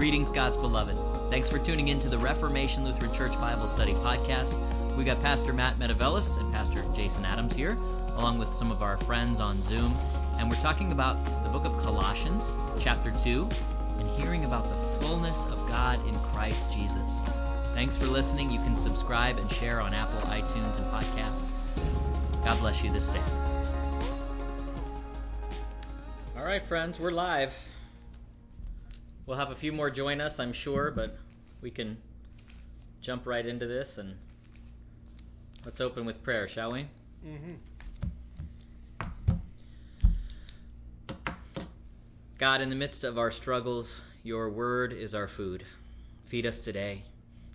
Greetings, God's beloved. Thanks for tuning in to the Reformation Lutheran Church Bible Study Podcast. We got Pastor Matt Metevelis and Pastor Jason Adams here, along with some of our friends on Zoom, and we're talking about the book of Colossians, chapter 2, and hearing about the fullness of God in Christ Jesus. Thanks for listening. You can subscribe and share on Apple, iTunes, and podcasts. God bless you this day. All right, friends, we're live. We'll have a few more join us, I'm sure, but we can jump right into this and let's open with prayer, shall we? Mm-hmm. God, in the midst of our struggles, your word is our food. Feed us today.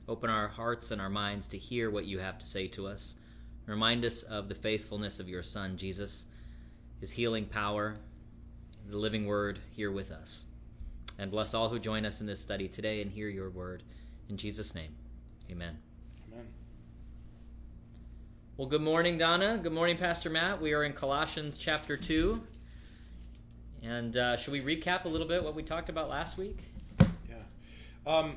Open our hearts and our minds to hear what you have to say to us. Remind us of the faithfulness of your Son, Jesus, his healing power, the living word here with us. And bless all who join us in this study today and hear your word. In Jesus' name, amen. Amen. Well, good morning, Donna. Good morning, Pastor Matt. We are in Colossians chapter 2. And uh, should we recap a little bit what we talked about last week? Yeah. Um,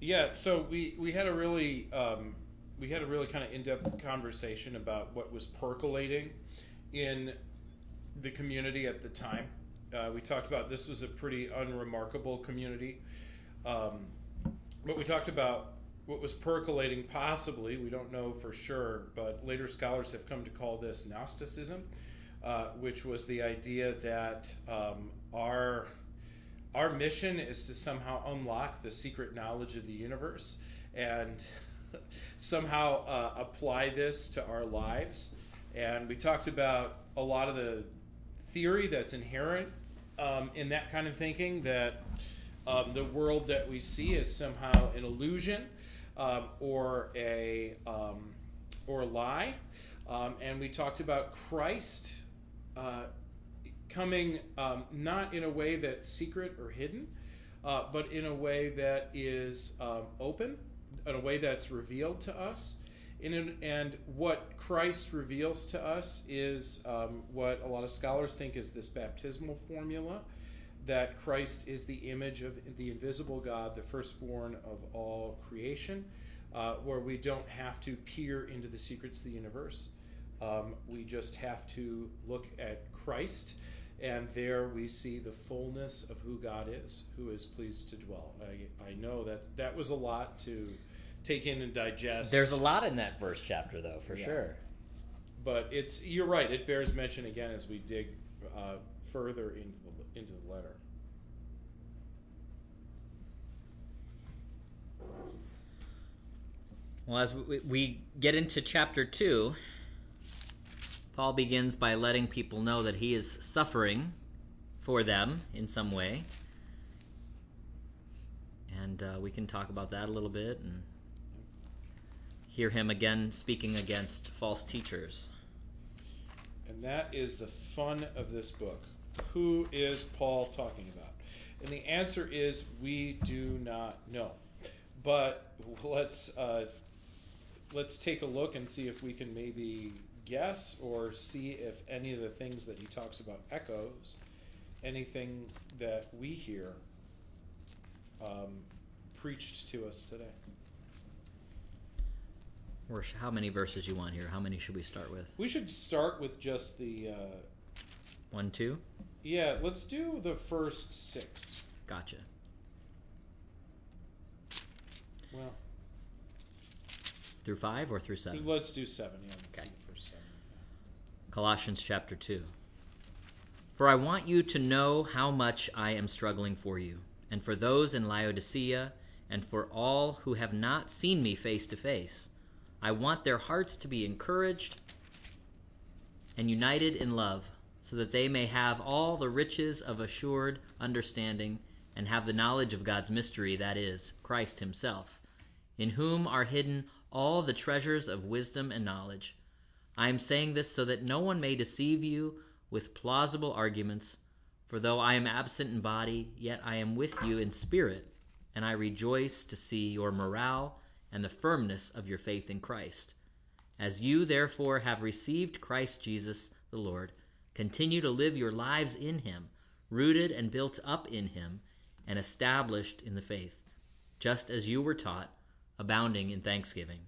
yeah. So we we had a really um, we had a really kind of in-depth conversation about what was percolating in the community at the time. Uh, we talked about this was a pretty unremarkable community, um, but we talked about what was percolating possibly. We don't know for sure, but later scholars have come to call this Gnosticism, uh, which was the idea that um, our our mission is to somehow unlock the secret knowledge of the universe and somehow uh, apply this to our lives. And we talked about a lot of the theory that's inherent um, in that kind of thinking that um, the world that we see is somehow an illusion um, or a um, or a lie. Um, and we talked about Christ uh, coming um, not in a way that's secret or hidden, uh, but in a way that is open, in a way that's revealed to us. An, and what Christ reveals to us is um, what a lot of scholars think is this baptismal formula that Christ is the image of the invisible God, the firstborn of all creation, uh, where we don't have to peer into the secrets of the universe. Um, we just have to look at Christ, and there we see the fullness of who God is, who is pleased to dwell. I, I know that that was a lot to take in and digest. There's a lot in that first chapter, though, for Yeah. sure. but it's you're right. It bears mention again as we dig uh, further into the into the letter. Well, as we, we get into chapter 2, Paul begins by letting people know that he is suffering for them in some way. And uh, we can talk about that a little bit and hear him again speaking against false teachers. And that is the fun of this book. Who is Paul talking about? And the answer is we do not know. But let's uh, let's take a look and see if we can maybe guess or see if any of the things that he talks about echoes anything that we hear um, preached to us today. Or how many verses you want here? How many should we start with? We should start with just the uh, One, two? yeah. Let's do the first six. Gotcha. Well, Through five or through seven? let's do seven. Yeah, let's Okay. first seven. Colossians chapter 2. For I want you to know how much I am struggling for you, and for those in Laodicea, and for all who have not seen me face to face. I want their hearts to be encouraged and united in love, so that they may have all the riches of assured understanding and have the knowledge of God's mystery, that is, Christ Himself, in whom are hidden all the treasures of wisdom and knowledge. I am saying this so that no one may deceive you with plausible arguments, for though I am absent in body, yet I am with you in spirit, and I rejoice to see your morale and the firmness of your faith in Christ. As you therefore have received Christ Jesus the Lord, continue to live your lives in him, rooted and built up in him, and established in the faith, just as you were taught, abounding in thanksgiving.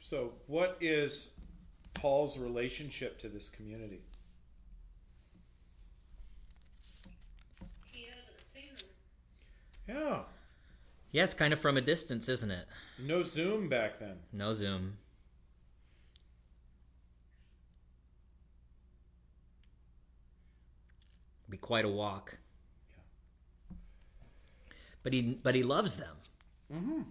So, what is Paul's relationship to this community? He hasn't seen them. Yeah. Yeah, it's kind of from a distance, isn't it? No Zoom back then. No Zoom. Be quite a walk. Yeah. But he but he loves them. Mm-hmm.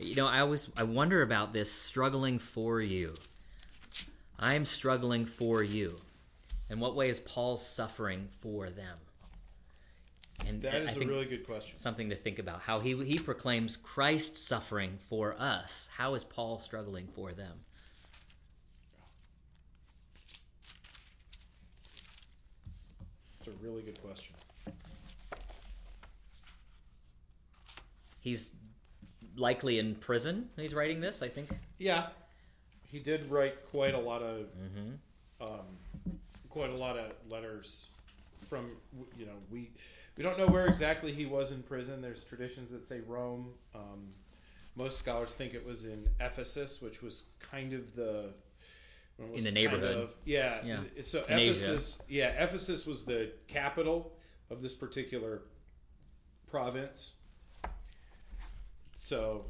You know, I always I wonder about this struggling for you. I'm struggling for you. In what way is Paul suffering for them? And That is a really good question. something to think about. How he he proclaims Christ suffering for us. How is Paul struggling for them? It's a really good question. He's likely in prison. He's writing this, I think. Yeah. He did write quite a lot of Mm-hmm. um, quite a lot of letters from you know we we don't know where exactly he was in prison. There's traditions that say Rome. Um, most scholars think it was in Ephesus, which was kind of the it the neighborhood. of- yeah. Yeah. So In Asia. Ephesus, yeah, Ephesus was the capital of this particular province. So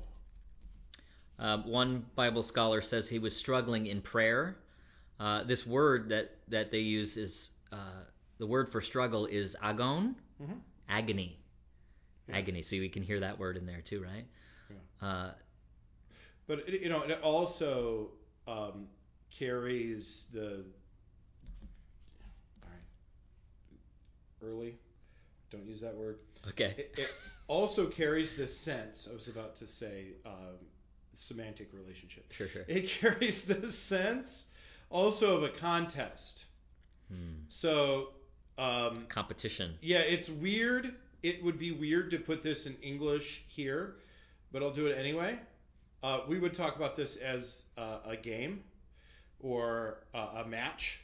Um, one Bible scholar says he was struggling in prayer. Uh, this word that, that they use is uh, the word for struggle is agon, Mhm. agony, Yeah. agony. So we can hear that word in there too, right? Uh, But it, you know, it also um, carries the all right, early. Don't use that word. okay. It, it also carries the sense. I was about to say um, semantic relationship. Sure, sure. It carries the sense also of a contest. Hmm. So um, Competition. yeah, it's weird. It would be weird to put this in English here, but I'll do it anyway. Uh, we would talk about this as uh, a game or uh, a match.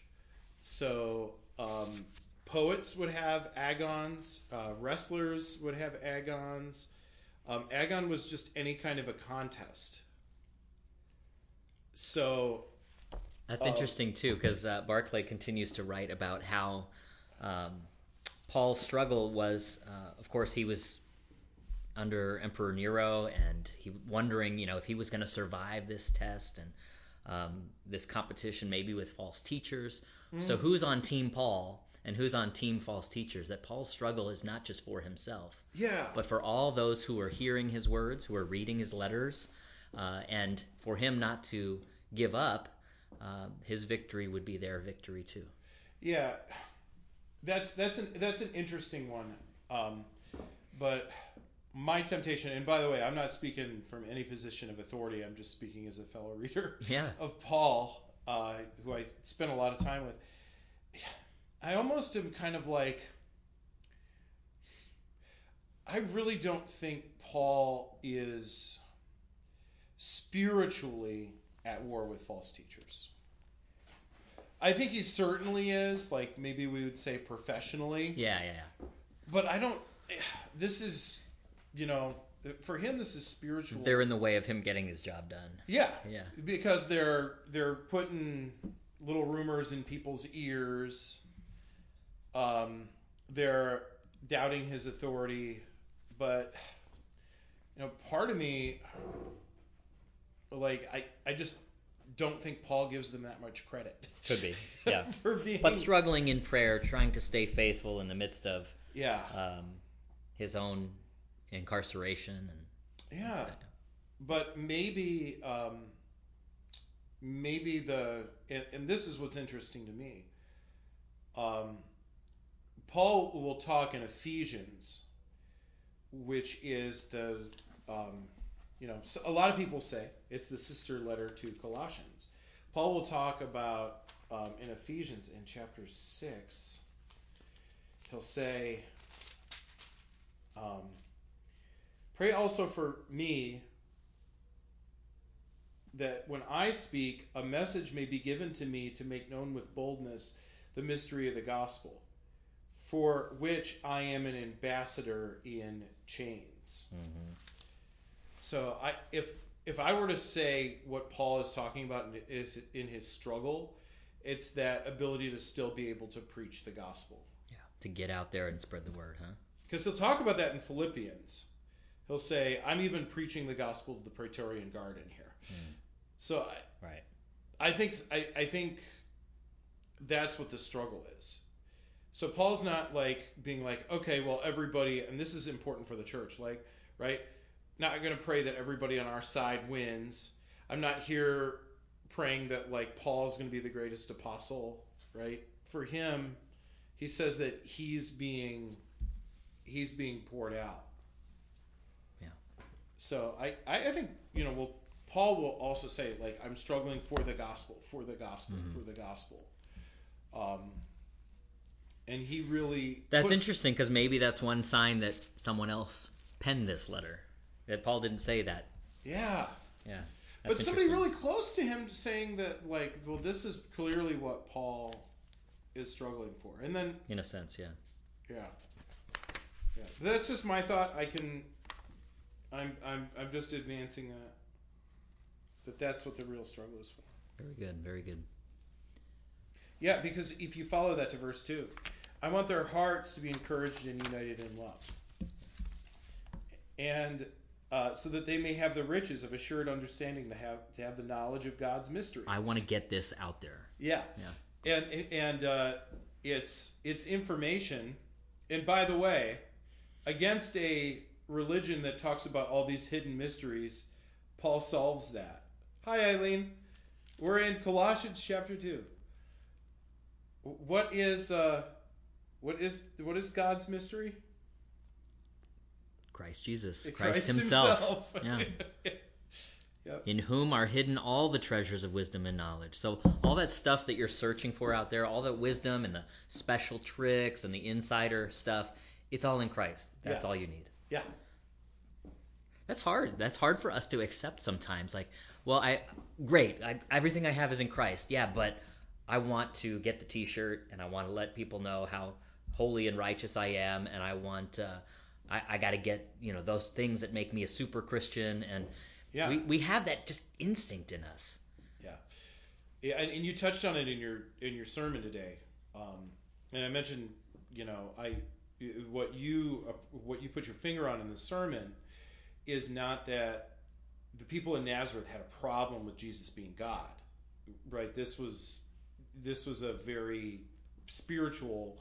So um, poets would have agons, uh, wrestlers would have agons. Um, agon was just any kind of a contest. So That's Oh. interesting too, because uh, Barclay continues to write about how um, Paul's struggle was, uh, of course, he was under Emperor Nero, and he wondering, you know, if he was going to survive this test and um, this competition, maybe with false teachers. So Mm. who's on Team Paul and who's on Team false teachers? That Paul's struggle is not just for himself, yeah, but for all those who are hearing his words, who are reading his letters, uh, and for him not to give up, uh, his victory would be their victory too. Yeah, that's that's an that's an interesting one. Um, but my temptation, and by the way, I'm not speaking from any position of authority. I'm just speaking as a fellow reader Yeah. of Paul, uh, who I spent a lot of time with. I almost am kind of like. I really don't think Paul is spiritually at war with false teachers. I think he certainly is, like maybe we would say professionally, Yeah, yeah, yeah. but I don't. This is, you know, for him this is spiritual. They're in the way of him getting his job done. yeah, Yeah. because they're they're putting little rumors in people's ears. Um, they're doubting his authority, but you know, part of me, like I, I just don't think Paul gives them that much credit. Could be, yeah. for being, But struggling in prayer, trying to stay faithful in the midst of yeah, um, his own incarceration and yeah. But maybe, um, maybe the, and, and this is what's interesting to me. Um, Paul will talk in Ephesians, which is the, um, you know, so a lot of people say it's the sister letter to Colossians. Paul will talk about um, in Ephesians in chapter six. He'll say, um, "Pray also for me that when I speak, a message may be given to me to make known with boldness the mystery of the gospel, for which I am an ambassador in chains. hmm So I if if I were to say what Paul is talking about in, is in his struggle, it's that ability to still be able to preach the gospel. Yeah. To get out there and spread the word, huh? Because he'll talk about that in Philippians. He'll say, "I'm even preaching the gospel to the Praetorian Guard in here." Mm. So I, Right. I think I, I think that's what the struggle is. So Paul's not like being like, okay, well everybody, and this is important for the church, like, right? Not going to pray that everybody on our side wins. I'm not here praying that like Paul's going to be the greatest apostle, right? For him, he says that he's being he's being poured out. Yeah. So I, I think you know well Paul will also say like I'm struggling for the gospel, for the gospel, Mhm. for the gospel. Um, and he really That's puts- interesting because maybe that's one sign that someone else penned this letter. That Paul didn't say that. Yeah, Yeah. but somebody really close to him saying that like well this is clearly what Paul is struggling for, and then In a sense, yeah. yeah, yeah. That's just my thought. I can, I'm I'm I'm just advancing that. That that's what the real struggle is for. Very good. Very good. Yeah, because if you follow that to verse 2, I want their hearts to be encouraged and united in love. And uh, so that they may have the riches of assured understanding, to have, to have the knowledge of God's mystery. I want to get this out there. yeah. Yeah. And, and uh, it's, it's information. And by the way, against a religion that talks about all these hidden mysteries, Paul solves that. Hi, Eileen. We're in Colossians chapter 2. What is uh, what is what is God's mystery? Christ Jesus. Christ, himself. Yeah. In whom are hidden all the treasures of wisdom and knowledge. So all that stuff that you're searching for out there, all that wisdom and the special tricks and the insider stuff, it's all in Christ. That's Yeah. all you need. yeah. That's hard. That's hard for us to accept sometimes. Like, well, I great. I, everything I have is in Christ. Yeah, but I want to get the T-shirt and I want to let people know how holy and righteous I am, and I want uh, I, I got to get you know those things that make me a super Christian, and Yeah. we we have that just instinct in us. Yeah, and, and you touched on it in your in your sermon today, um, and I mentioned, you know, I what you what you put your finger on in the sermon is not that the people in Nazareth had a problem with Jesus being God, right? This was this was a very spiritual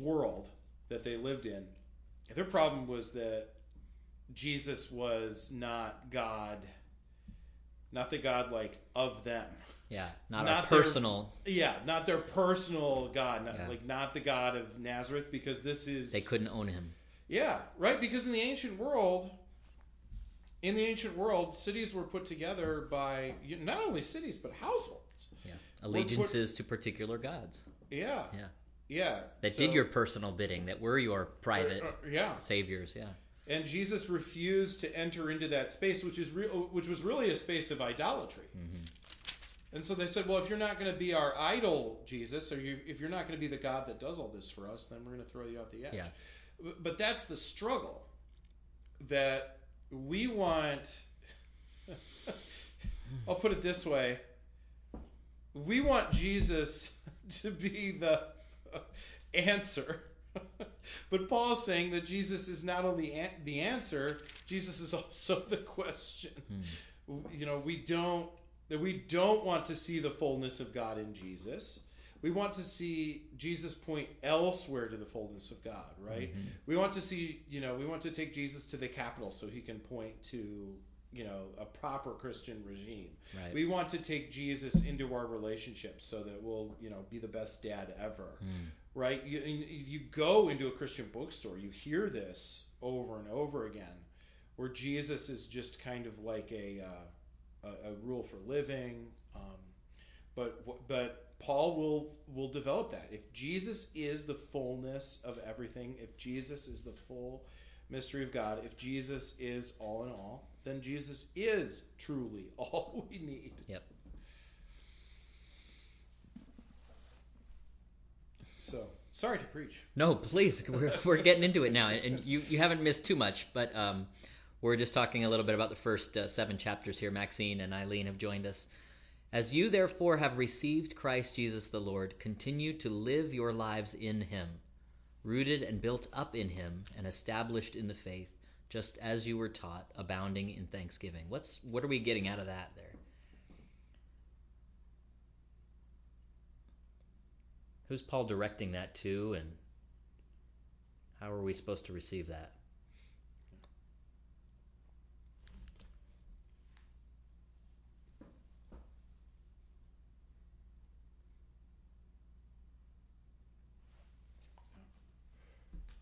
world that they lived in. Their problem was that Jesus was not God, not the God like of them. Yeah, not, Not their- personal. Yeah, not their personal God, not, Yeah. like not the God of Nazareth, because this is They couldn't own him. yeah, right. Because in the ancient world, in the ancient world, cities were put together by not only cities but households. Yeah, put- allegiances to particular gods Yeah, Yeah. Yeah. that So- did your personal bidding, that were your private uh, uh, yeah, saviors. Yeah. and Jesus refused to enter into that space, which is real, which was really a space of idolatry. hmm And so they said, well, if you're not going to be our idol, Jesus, or you, if you're not going to be the God that does all this for us, then we're going to throw you off the edge. Yeah. But- But that's the struggle that we want. I'll put it this way: we want Jesus to be the answer. But Paul's saying that Jesus is not only an- the answer, Jesus is also the question you know we don't that we don't want to see the fullness of God in Jesus. We want to see Jesus point elsewhere to the fullness of God, right? Mhm. We want to see, you know, we want to take Jesus to the capital so he can point to, you know, a proper Christian regime. Right. We want to take Jesus into our relationships so that we'll, you know, be the best dad ever Mm. right? You, you go into a Christian bookstore, you hear this over and over again, where Jesus is just kind of like a uh, a, a rule for living. Um, but but Paul will will develop that. If Jesus is the fullness of everything, if Jesus is the full mystery of God. If Jesus is all in all, then Jesus is truly all we need. Yep. So, sorry to preach. No, please. We're, we're getting into it now, and you, you haven't missed too much. But um, we're just talking a little bit about the first uh, seven chapters here. Maxine and Eileen have joined us. As you therefore have received Christ Jesus the Lord, continue to live your lives in Him, rooted and built up in Him, and established in the faith, just as you were taught, abounding in thanksgiving. What's what are we getting out of that there? Who's Paul directing that to, and how are we supposed to receive that?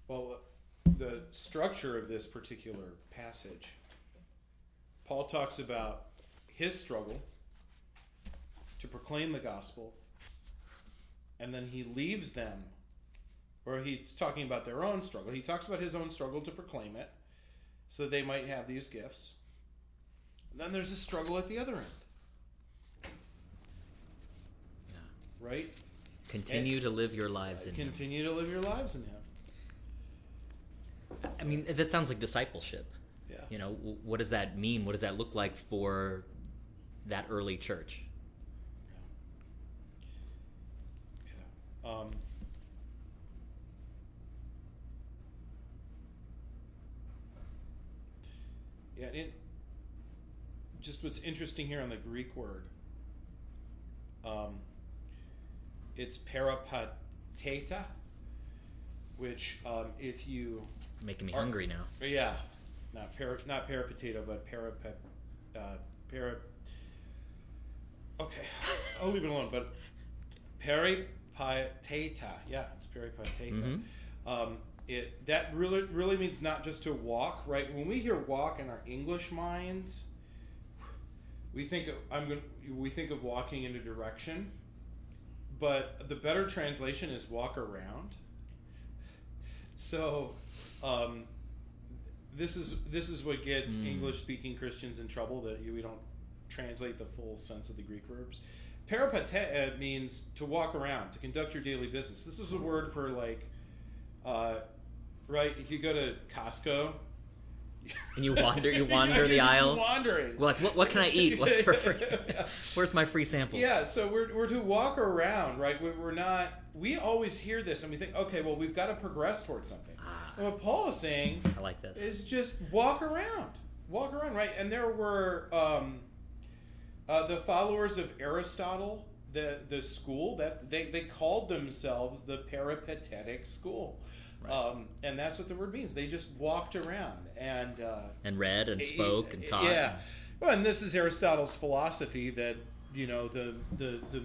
Well, the structure of this particular passage, Paul talks about his struggle to proclaim the gospel, and then he leaves them, or he's talking about their own struggle. He talks about his own struggle to proclaim it, so that they might have these gifts. And then there's a struggle at the other end. Yeah. Right? Continue to live your lives in Him. Continue to live your lives in Him. I mean, that sounds like discipleship. Yeah. You know, what does that mean? What does that look like for that early church? Yeah. Um, yeah, it just what's interesting here on the Greek word, um, it's peripateta, which um, if you Making me hungry now. yeah, not para, not peripotato, but parapet, uh, para. Okay, I'll leave it alone. But peripateta, yeah, it's peripateta. Mhm. Um, it that really really means not just to walk, right? When we hear walk in our English minds, we think of, I'm going we think of walking in a direction, but the better translation is walk around. So, um, this is this is what gets Mm. English speaking Christians in trouble that we don't translate the full sense of the Greek verbs. Peripateta means to walk around, to conduct your daily business. This is a word for like, uh, right? If you go to Costco. And you wander- you wander the aisles? Wandering. We're like, what, what can I eat? What's for free? Where's my free sample? Yeah, so we're, we're to walk around, right? We- We're not. We always hear this and we think, okay, well, we've got to progress towards something. Ah, what Paul is saying I like this. is just walk around, walk around, right? And there were um, uh, the followers of Aristotle, the the school that they they called themselves the peripatetic school, Right. um, and that's what the word means. They just walked around and. Uh, And read and spoke and taught. yeah. Well, and this is Aristotle's philosophy that you know the the the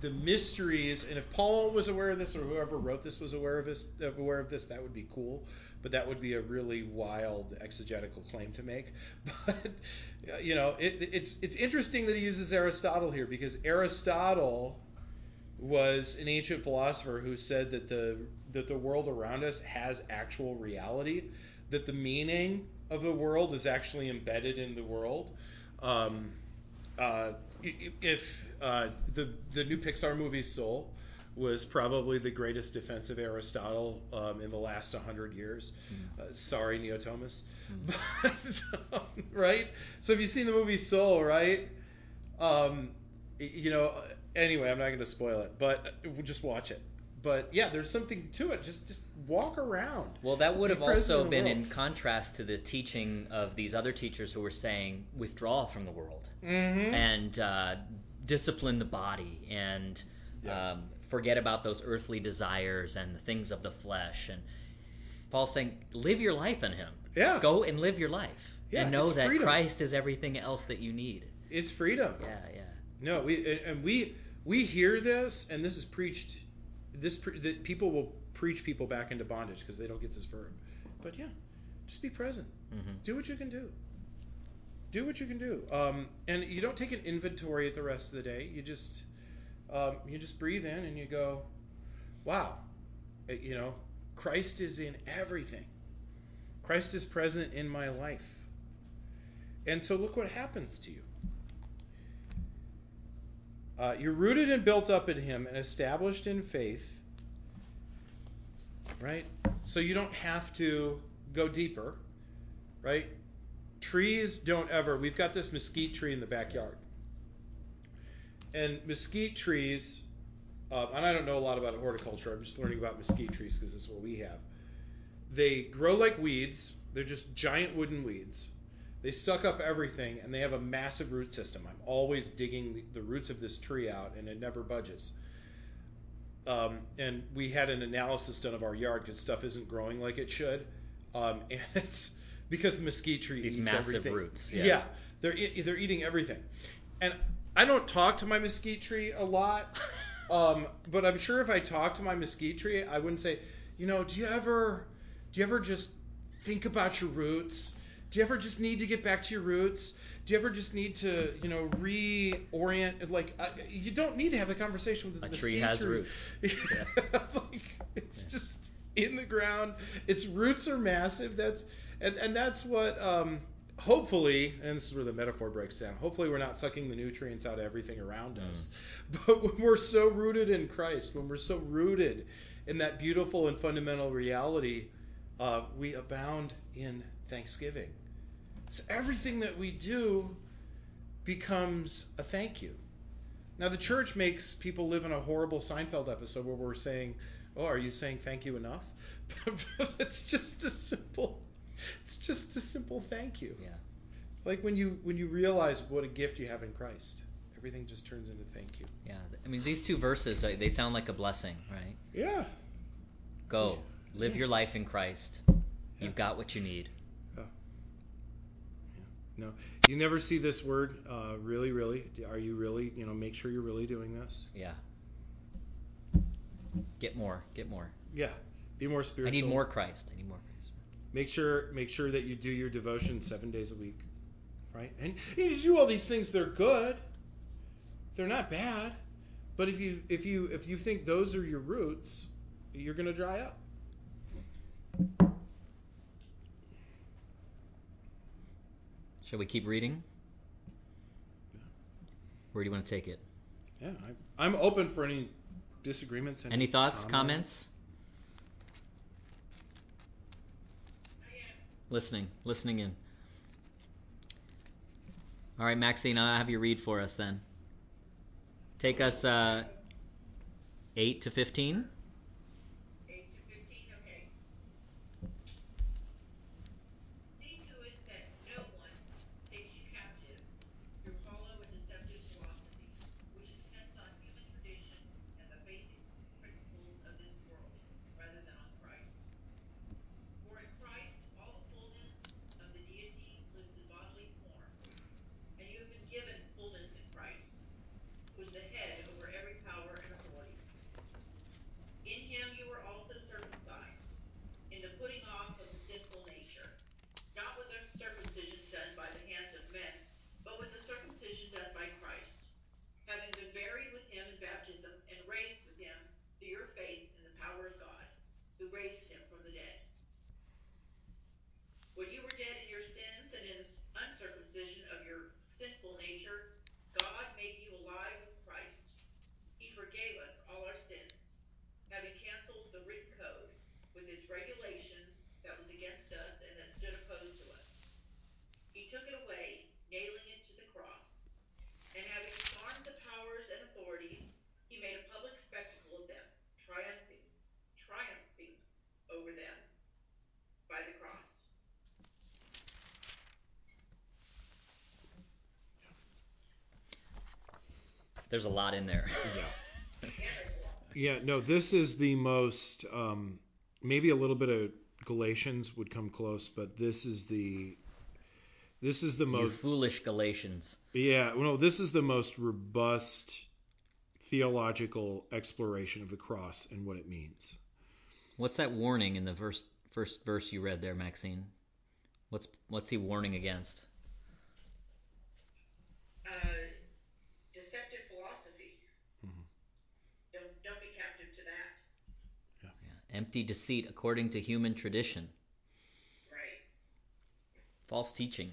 the mysteries, and if Paul was aware of this or whoever wrote this was aware of this, aware of this, that would be cool. But that would be a really wild exegetical claim to make. But you know, it, it's it's interesting that he uses Aristotle here because Aristotle was an ancient philosopher who said that the that the world around us has actual reality, that the meaning of the world is actually embedded in the world. Um, uh, if uh, the the new Pixar movie Soul was probably the greatest defense of Aristotle um, in the last 100 years. Uh, sorry, Neo Thomists. But, um, right? So if you've seen the movie Soul, right? Um, you know, anyway, I'm not going to spoil it, but uh, just watch it. But yeah, there's something to it. Just just walk around. Well, that would have also been world. in contrast to the teaching of these other teachers who were saying withdraw from the world Mm-hmm. and uh, discipline the body and Yeah. um, forget about those earthly desires and the things of the flesh. And Paul's saying, live your life in Him. Yeah. Go and live your life. Yeah, and know that freedom. Christ is everything else that you need. It's freedom. Yeah, yeah. No, we and- we we hear this, and this is preached. This pre, that people will preach people back into bondage because they don't get this verb. But yeah, just be present. hmm Do what you can do. Do what you can do. Um, and you don't take an inventory at the rest of the day. You just um, you just breathe in and you go, wow, Uh, you know, Christ is in everything. Christ is present in my life. And so look what happens to you. Uh, you're rooted and built up in Him and established in faith, right? So you don't have to go deeper, right? Trees don't ever. We've got this mesquite tree in the backyard. And mesquite trees, uh, and I don't know a lot about horticulture, I'm just learning about mesquite trees because this is what we have. They grow like weeds, they're just giant wooden weeds. They suck up everything and they have a massive root system. I'm always digging the, the roots of this tree out and it never budges. Um, and we had an analysis done of our yard because stuff isn't growing like it should. Um, and it's because the mesquite tree These eats massive everything. roots, Yeah. yeah. they're they're eating everything. And I don't talk to my mesquite tree a lot, um, but I'm sure if I talked to my mesquite tree, I wouldn't say, you know, do you ever do you ever just think about your roots? Do you ever just need to get back to your roots? Do you ever just need to, you know, reorient? Like, I, you don't need to have a conversation with A a tree mesquite has tree. roots. like, it's just in the ground. Its roots are massive. That's and, and that's what um, hopefully, and this is where the metaphor breaks down. Hopefully, we're not sucking the nutrients out of everything around Mm. us. But when we're so rooted in Christ, when we're so rooted in that beautiful and fundamental reality, uh, we abound in thanksgiving. So everything that we do becomes a thank you. Now, the church makes people live in a horrible Seinfeld episode where we're saying, "Oh, are you saying thank you enough?" But it's just a simple, it's just a simple thank you. Yeah. Like when you when you realize what a gift you have in Christ, everything just turns into thank you. Yeah. I mean, these two verses, they sound like a blessing, right? Yeah. Go, live Yeah. your life in Christ. You've got what you need. No, you never see this word. Uh, really, really. Are you really? You know, make sure you're really doing this. Yeah. Get more. Get more. Yeah. Be more spiritual. I need more Christ. I need more Christ. Make sure make sure that you do your devotion seven days a week, right? And you do all these things. They're good. They're not bad. But if you if you if you think those are your roots, you're gonna dry up. Shall we keep reading? Where do you want to take it? Yeah, I, I'm open for any disagreements. Any thoughts, comments? Listening, listening in. All right, Maxine, I'll have you read for us then. Take us uh, 8 to 15. 8 to 15, okay. See to it that no one takes you captive through hollow and deceptive philosophy, which depends on human tradition and the basic principles of this world, rather than on Christ. For in Christ all the fullness of the deity lives in bodily form, and you have been given fullness in Christ, who is the head over every power and authority. In him you were also circumcised, in the putting off of the sinful nature, not with the circumcision done by the hands of men, but with the circumcision done by Christ, having been buried with him in baptism and raised with him through your faith in the power of God, who raised him from the dead. When you were dead in your sins and in the uncircumcision of your sinful nature, God made you alive with Christ. He forgave us all our sins, having canceled the written code with its regulations that was against us and that stood opposed to us. He took it away, nailing it to the cross. And having disarmed the powers and authorities, he made a public spectacle of them, triumphing, triumphing over them by the cross. There's a lot in there. Yeah. And there's more. Yeah, no, this is the most, um, maybe a little bit of Galatians would come close, but this is the, this is the you most, foolish Galatians. yeah, well, this is the most robust theological exploration of the cross and what it means. What's that warning in the verse, first verse you read there, Maxine? What's what's he warning against? uh, deceptive philosophy. Mhm. Don't don't be captive to that. Yeah. Empty deceit according to human tradition. Right. false teaching.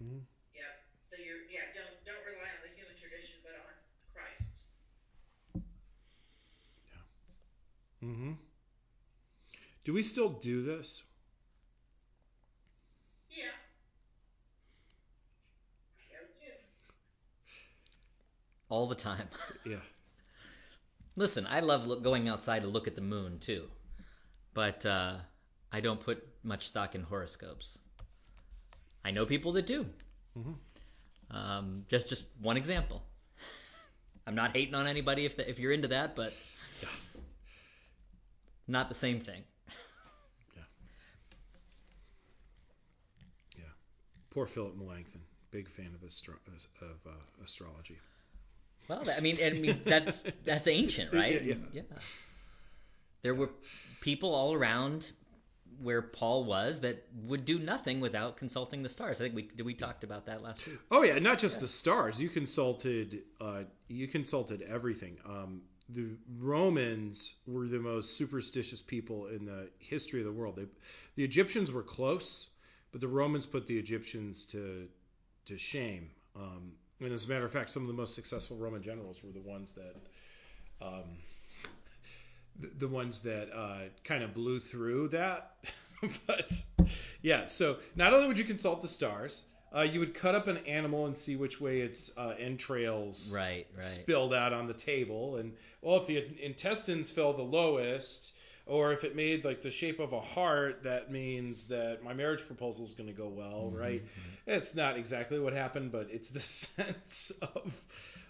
Yep. So you're yeah, don't don't rely on the human tradition, but on Christ. Mm-hmm. Do we still do this? Yeah. Yeah, we do. all the time. Yeah. Listen, I love look, going outside to look at the moon too, but uh, I don't put much stock in horoscopes. I know people that do. Mhm. Um, just just one example. I'm not hating on anybody if the, if you're into that, but Yeah. not the same thing. Yeah. Yeah. Poor Philip Melanchthon, big fan of astro- of uh, astrology. Well, I mean, I mean that's that's ancient, right? Yeah, yeah. There were people all around where Paul was that would do nothing without consulting the stars. I think we we talked about that last week. Oh yeah, not just the stars. You consulted. Uh, you consulted everything. Um, the Romans were the most superstitious people in the history of the world. They, the Egyptians were close, but the Romans put the Egyptians to to shame. Um, and as a matter of fact, some of the most successful Roman generals were the ones that um, the, the ones that uh, kind of blew through that. but yeah, so not only would you consult the stars, uh, you would cut up an animal and see which way its uh, entrails Right, right. spilled out on the table. And well, if the intestines fell the lowest, or if it made like the shape of a heart, that means that my marriage proposal is going to go well, Mhm, right? It's not exactly what happened, but it's the sense of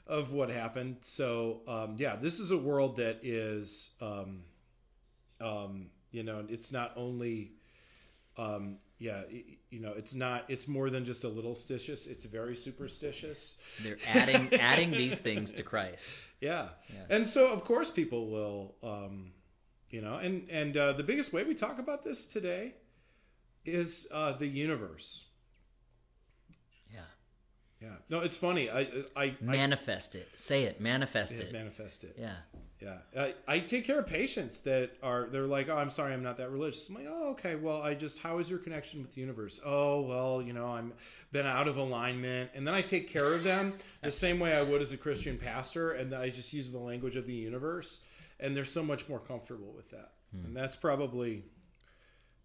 of what happened. So um, yeah, this is a world that is, um, um, you know, it's not only, um, yeah, you know, it's not. It's more than just a little stitious. It's very superstitious. They're adding adding these things to Christ. Yeah. Yeah. And so of course people will, um, you know, and and uh, the biggest way we talk about this today is uh, the universe. Yeah. No, it's funny. I I, I Manifest it. Say it. Manifest I it. manifest it. Yeah. Yeah, I, I take care of patients that are they're like, oh, I'm sorry, I'm not that religious. I'm like, oh, okay, well, I just how is your connection with the universe? Oh, well, you know, I'm been out of alignment, and then I take care of them the same way I would as a Christian pastor, and then I just use the language of the universe, and they're so much more comfortable with that, Hmm. and that's probably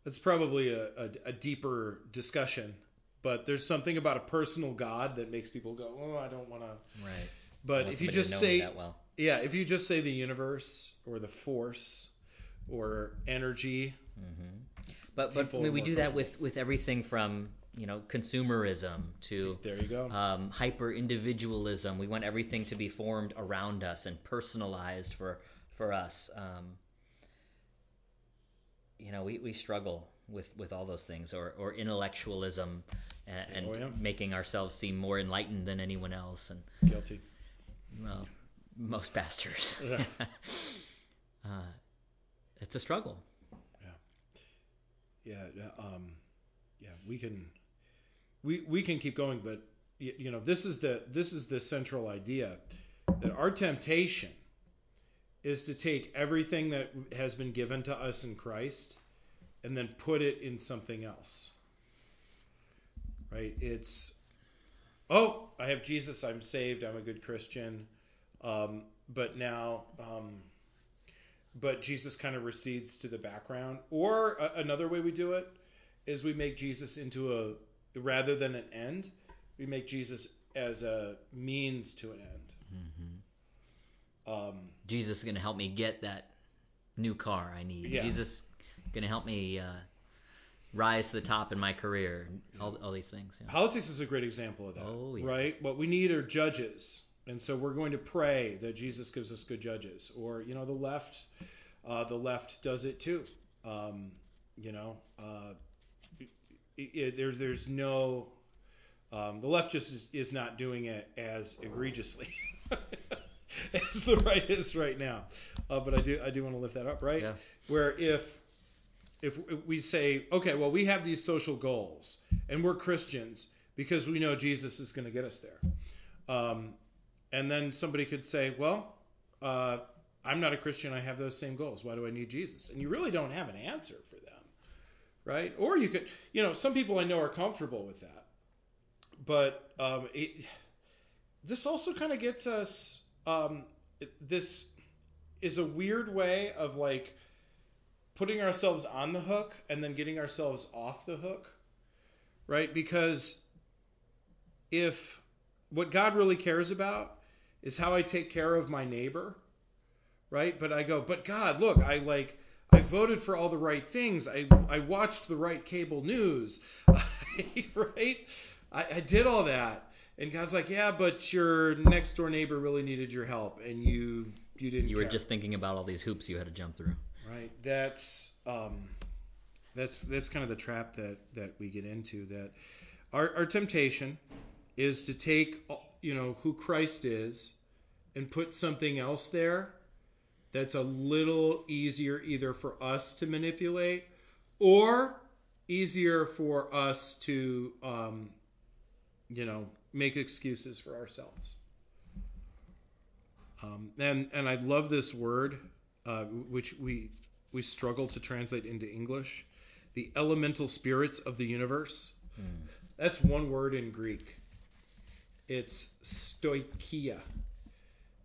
that's probably a, a, a deeper discussion. But there's something about a personal God that makes people go, oh, I don't want to. Right. But if you just say that well. yeah, if you just say the universe or the force or energy, hmm But but I mean, we do that with with everything from you know consumerism to there you go. um, hyper individualism. We want everything to be formed around us and personalized for for us. Um, you know, we, we struggle with, with all those things, or, or intellectualism, and, and Oh, yeah. making ourselves seem more enlightened than anyone else, and Guilty. well, most pastors. Yeah. uh, it's a struggle. Yeah, yeah, um, yeah, we can we we can keep going, but y- you know, this is the this is the central idea that our temptation is to take everything that has been given to us in Christ and then put it in something else. Right? It's oh, I have Jesus, I'm saved, I'm a good Christian. Um, but now um, but Jesus kind of recedes to the background. Or a, another way we do it is we make Jesus into a rather than an end, we make Jesus as a means to an end. hmm Um, Jesus is going to help me get that new car I need. Yeah. Jesus going to help me uh, rise to the top in my career. All, all these things. Yeah. politics is a great example of that. Oh, yeah. Right? What we need are judges. And so we're going to pray that Jesus gives us good judges. Or, you know, the left, uh, the left does it too. Um, you know, uh, it, it, there's there's no, um, the left just is, is not doing it as egregiously as the right is right now. Uh, but I do I do want to lift that up, right? Yeah. Where if if we say, okay, well, we have these social goals and we're Christians because we know Jesus is going to get us there. Um, and then somebody could say, well, uh, I'm not a Christian. I have those same goals. Why do I need Jesus? And you really don't have an answer for them, right? Or you could, you know, some people I know are comfortable with that, but um, it, this also kind of gets us. Um, this is a weird way of like putting ourselves on the hook and then getting ourselves off the hook, right? Because if what God really cares about is how I take care of my neighbor, right? But I go, but God, look, I like I voted for all the right things. I I watched the right cable news, right? I, I did all that. And God's like, yeah, but your next door neighbor really needed your help, and you you didn't. You were care." just thinking about all these hoops you had to jump through. Right. That's um, that's that's kind of the trap that that we get into. That our our temptation is to take you know who Christ is and put something else there that's a little easier either for us to manipulate or easier for us to um, you know make excuses for ourselves. Um, and and I love this word, uh, which we we struggle to translate into English, the elemental spirits of the universe. That's one word in Greek. It's stoicheia,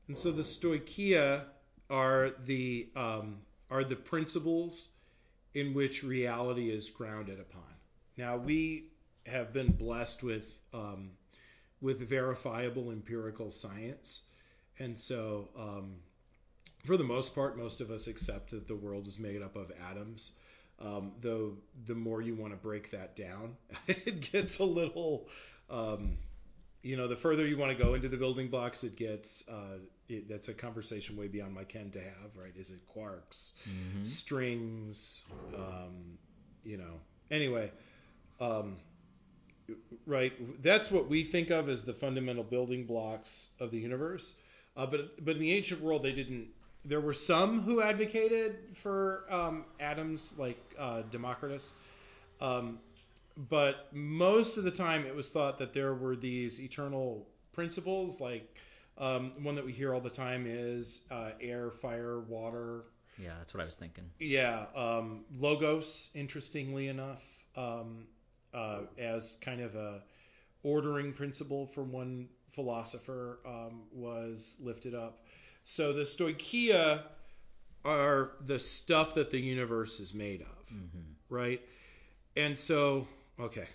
and so the stoicheia are the um, are the principles in which reality is grounded upon. Now we have been blessed with um, with verifiable empirical science, and so um, for the most part, most of us accept that the world is made up of atoms. Um, though the more you want to break that down, it gets a little, um, you know, the further you want to go into the building blocks, it gets. Uh, it, that's a conversation way beyond my ken to have, right? Is it quarks, Mhm. strings, um, you know? Anyway, um, right? That's what we think of as the fundamental building blocks of the universe. Uh, but but in the ancient world, they didn't. There were some who advocated for um, atoms, like uh, Democritus. Um, but most of the time, it was thought that there were these eternal principles. Like um, one that we hear all the time is uh, air, fire, water, Yeah, that's what I was thinking. yeah, um, logos. Interestingly enough, um, uh, as kind of a ordering principle for one philosopher um, was lifted up. So the stoicheia are the stuff that the universe is made of, hmm right? And so, okay,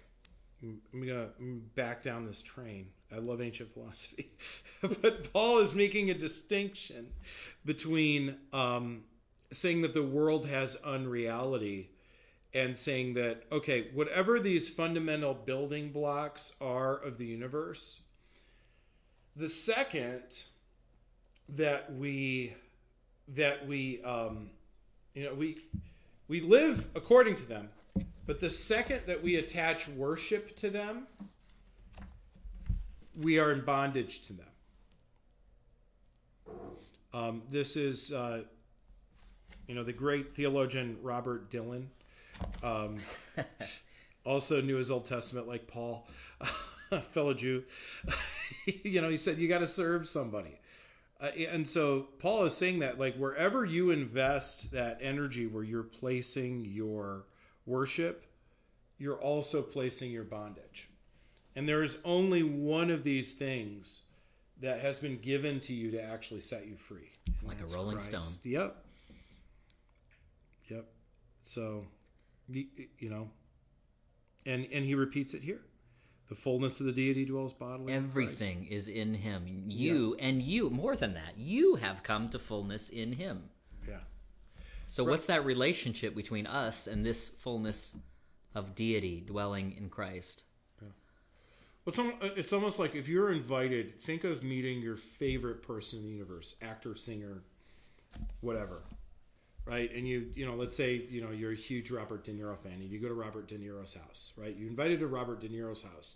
I'm gonna back down this train. I love ancient philosophy, but Paul is making a distinction between um, saying that the world has unreality and saying that okay, whatever these fundamental building blocks are of the universe, the second that we that we um, you know we we live according to them, but the second that we attach worship to them, we are in bondage to them. Um, this is, uh, you know, the great theologian Robert Dylan. Um, also knew his Old Testament like Paul, a fellow Jew. you know, he said you got to serve somebody. Uh, and so Paul is saying that like wherever you invest that energy where you're placing your worship, you're also placing your bondage. And there is only one of these things that has been given to you to actually set you free. Like a rolling Christ. stone. Yep. Yep. So, you, you know, and and he repeats it here. The fullness of the deity dwells bodily. in Everything is in him. You and you, more than that, you have come to fullness in him. Yeah. So Right. what's that relationship between us and this fullness of deity dwelling in Christ? Yeah. Well, it's, it's almost like if you're invited, think of meeting your favorite person in the universe, actor, singer, whatever, right? And you, you know, let's say, you know, you're a huge Robert De Niro fan, and you go to Robert De Niro's house, right? You invited to Robert De Niro's house.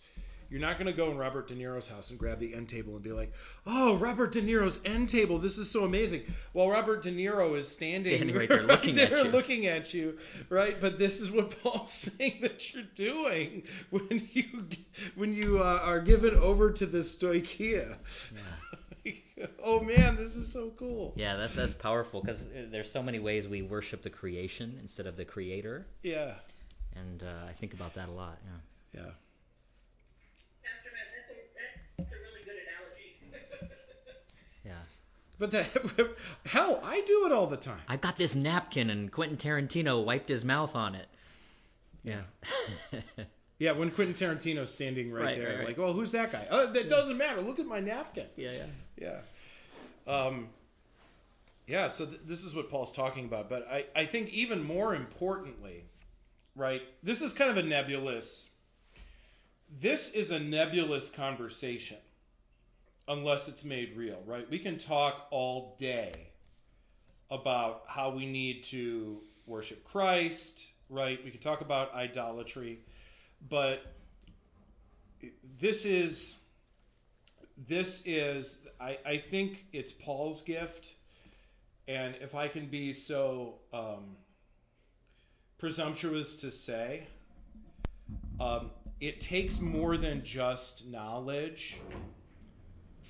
You're not going to go in Robert De Niro's house and grab the end table and be like, "Oh, Robert De Niro's end table, this is so amazing." While Robert De Niro is standing, Standing right there looking at there you. looking at you, right? But this is what Paul's saying that you're doing when you when you uh, are given over to the stoicheia. oh man, this is so cool. Yeah, that's that's powerful because there's so many ways we worship the creation instead of the creator. Yeah. and uh, I think about that a lot. Yeah. Yeah. Pastor Matt, that's a, that's a really good analogy. Yeah. But that, hell, I do it all the time. I've got this napkin, and Quentin Tarantino wiped his mouth on it. Yeah. Yeah, when Quentin Tarantino's standing right, Right, there, right, right. like, well, who's that guy? Oh, that doesn't matter. Look at my napkin. yeah, yeah. Yeah. Um, yeah, so th- this is what Paul's talking about. But I, I think even more importantly, right, this is kind of a nebulous, this is a nebulous conversation unless it's made real, right? We can talk all day about how we need to worship Christ, right? We can talk about idolatry, but this is this is I, I think it's Paul's gift, and if I can be so um, presumptuous to say, um, it takes more than just knowledge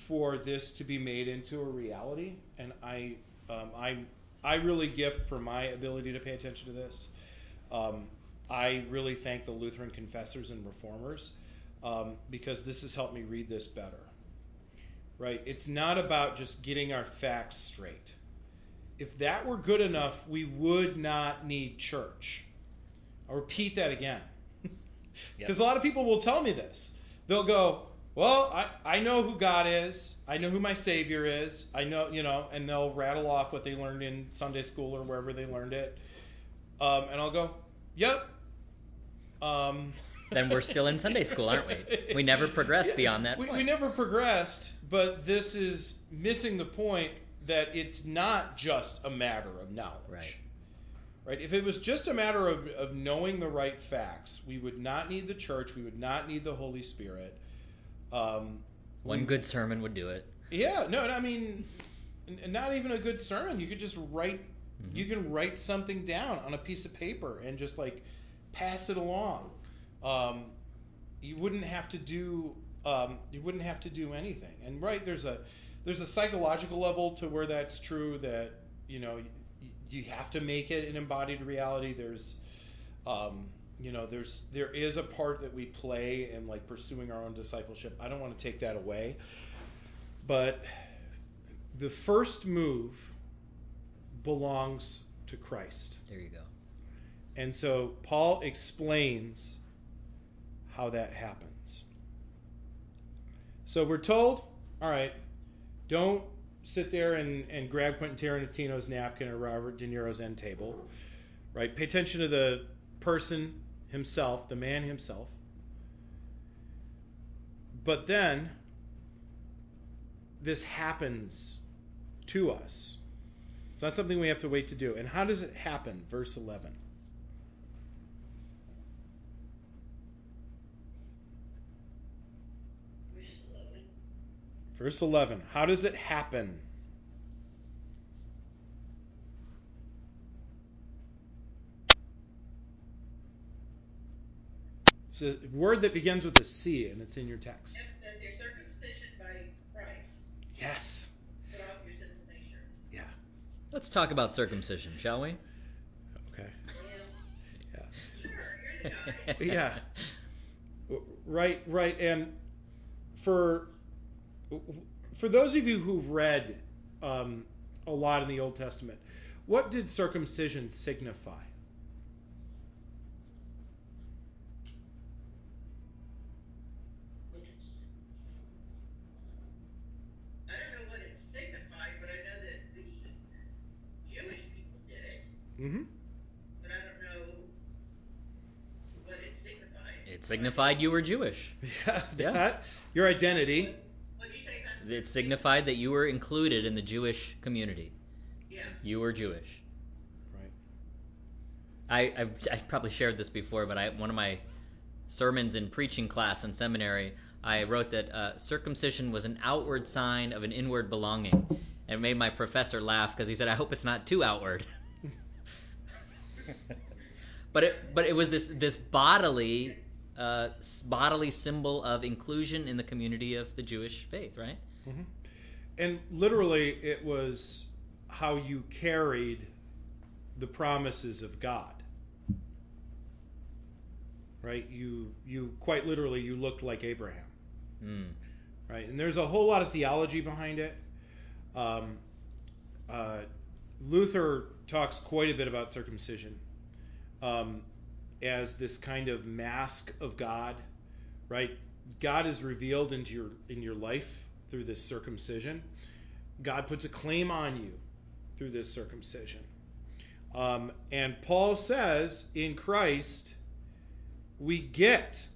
for this to be made into a reality, and I um, I I really gift for my ability to pay attention to this. Um, I really thank the Lutheran confessors and reformers um, because this has helped me read this better right? It's not about just getting our facts straight. If that were good enough, we would not need church. I'll repeat that again. Because a lot of people will tell me this. They'll go, Well, I, I know who God is. I know who my Savior is. I know, you know, and they'll rattle off what they learned in Sunday school or wherever they learned it. Um, and I'll go, Yep. Um, Then we're still in Sunday school, aren't we? We never progressed Yeah, beyond that We, point. we never progressed, but this is missing the point that it's not just a matter of knowledge. Right. Right? If it was just a matter of, of knowing the right facts, we would not need the church. We would not need the Holy Spirit. Um, One we- good sermon would do it. Yeah, no, I mean, not even a good sermon. You could just write, Mhm. you can write something down on a piece of paper and just like pass it along. Um, you wouldn't have to do, um, you wouldn't have to do anything. And right, there's a, there's a psychological level to where that's true. That you know, y- you have to make it an embodied reality. There's, um, you know, there's there is a part that we play in like pursuing our own discipleship. I don't want to take that away. But the first move belongs to Christ. There you go. And so Paul explains how that happens. So we're told, all right, don't sit there and, and grab Quentin Tarantino's napkin or Robert De Niro's end table. Right? Pay attention to the person himself, the man himself. But then this happens to us. It's not something we have to wait to do. And how does it happen? Verse 11. Verse 11. Verse 11. How does it happen? It's a word that begins with a C, and it's in your text. Does your circumcision by Christ Yes. put off your sinful nature? Yeah. Let's talk about circumcision, shall we? Okay. Yeah. Yeah. Sure, you're the guy. Yeah. Right, right. And for for those of you who've read um, a lot in the Old Testament, what did circumcision signify? I don't know what it signified, but I know that the Jewish people did it, Mm-hmm. but I don't know what it signified. It signified you were Jewish. Yeah, Yeah. that your identity. What did you say, Pastor? It signified that you were included in the Jewish community. Yeah. You were Jewish. Right. I, I've, I've probably shared this before, but I one of my sermons in preaching class in seminary, I wrote that uh, circumcision was an outward sign of an inward belonging, and it made my professor laugh because he said, "I hope it's not too outward." but it but it was this this bodily uh, bodily symbol of inclusion in the community of the Jewish faith, right? Hmm And literally, it was how you carried the promises of God. right? You you quite literally you looked like Abraham, Mm. right? And there's a whole lot of theology behind it. Um, uh, Luther talks quite a bit about circumcision um, as this kind of mask of God, right? God is revealed into your in your life through this circumcision. God puts a claim on you through this circumcision. Um, and Paul says in Christ, we get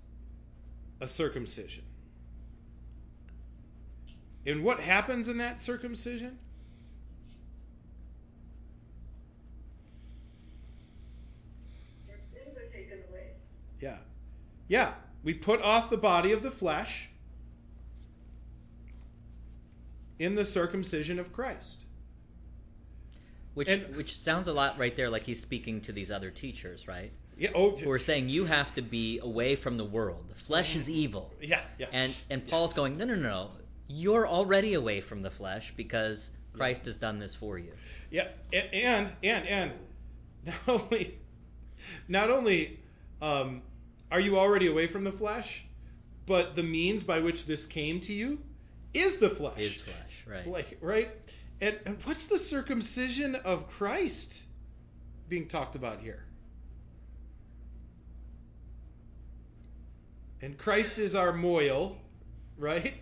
a circumcision. And what happens in that circumcision? Your sins are taken away. Yeah. Yeah. We put off the body of the flesh in the circumcision of Christ. Which And- which sounds a lot right there like he's speaking to these other teachers, right? Yeah. Oh. Who are saying you have to be away from the world. The flesh is evil. Yeah. Yeah. And and Paul's going, no, no, no, no. You're already away from the flesh because Christ has done this for you. Yeah, and and and not only not only um, are you already away from the flesh, but the means by which this came to you is the flesh. Is flesh, right? Like right, and, and what's the circumcision of Christ being talked about here? And Christ is our mohel, right?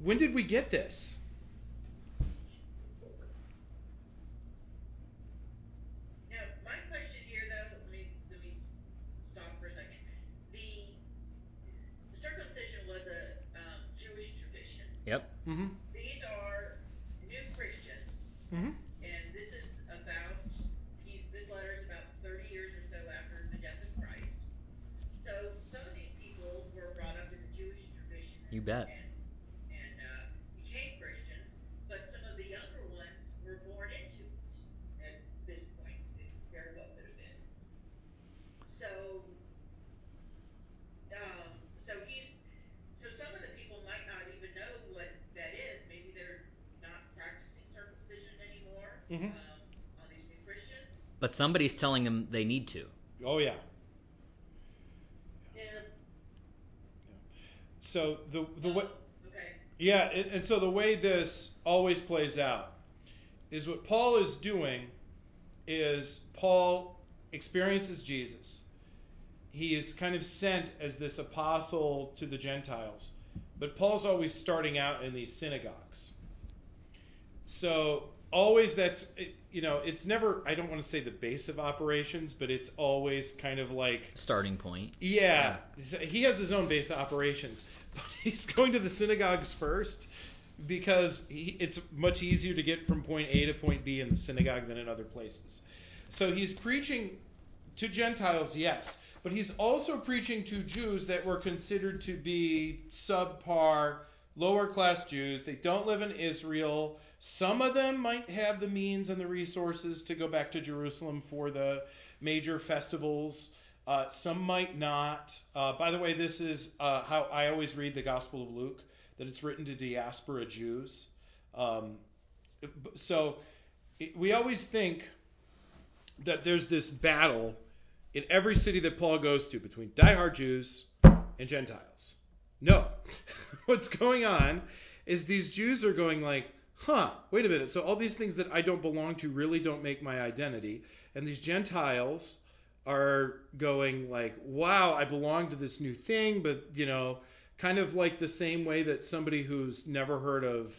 When did we get this? Now, my question here, though, let me let me stop for a second. The circumcision was a um, Jewish tradition. Yep. Mm-hmm. These are new Christians, Mm-hmm. and this is about he's this letter is about 30 years or so after the death of Christ. So some of these people were brought up in the Jewish tradition. You bet. And, and uh, became Christians, but some of the younger ones were born into it at this point. It very well could have been. So, um, so he's, so some of the people might not even know what that is. Maybe they're not practicing circumcision anymore. Mhm. Um, on these new Christians. But somebody's telling them they need to. Oh yeah. Yeah. So the the way Okay. yeah, and, and so the way this always plays out is what Paul is doing is Paul experiences Jesus. He is kind of sent as this apostle to the Gentiles, but Paul's always starting out in these synagogues. So always that's you know it's never I don't want to say the base of operations, but it's always kind of like Starting point. yeah, So he has his own base of operations, but he's going to the synagogues first because he, it's much easier to get from point A to point B in the synagogue than in other places. So he's preaching to Gentiles, yes, but he's also preaching to Jews that were considered to be subpar, lower class Jews. They don't live in Israel. Some of them might have the means and the resources to go back to Jerusalem for the major festivals. Uh, some might not. Uh, by the way, this is uh, how I always read the Gospel of Luke, that it's written to diaspora Jews. Um, so it, we always think that there's this battle in every city that Paul goes to between diehard Jews and Gentiles. No. What's going on is these Jews are going like, huh, wait a minute. So all these things that I don't belong to really don't make my identity. And these Gentiles are going like, wow, I belong to this new thing, but you know, kind of like the same way that somebody who's never heard of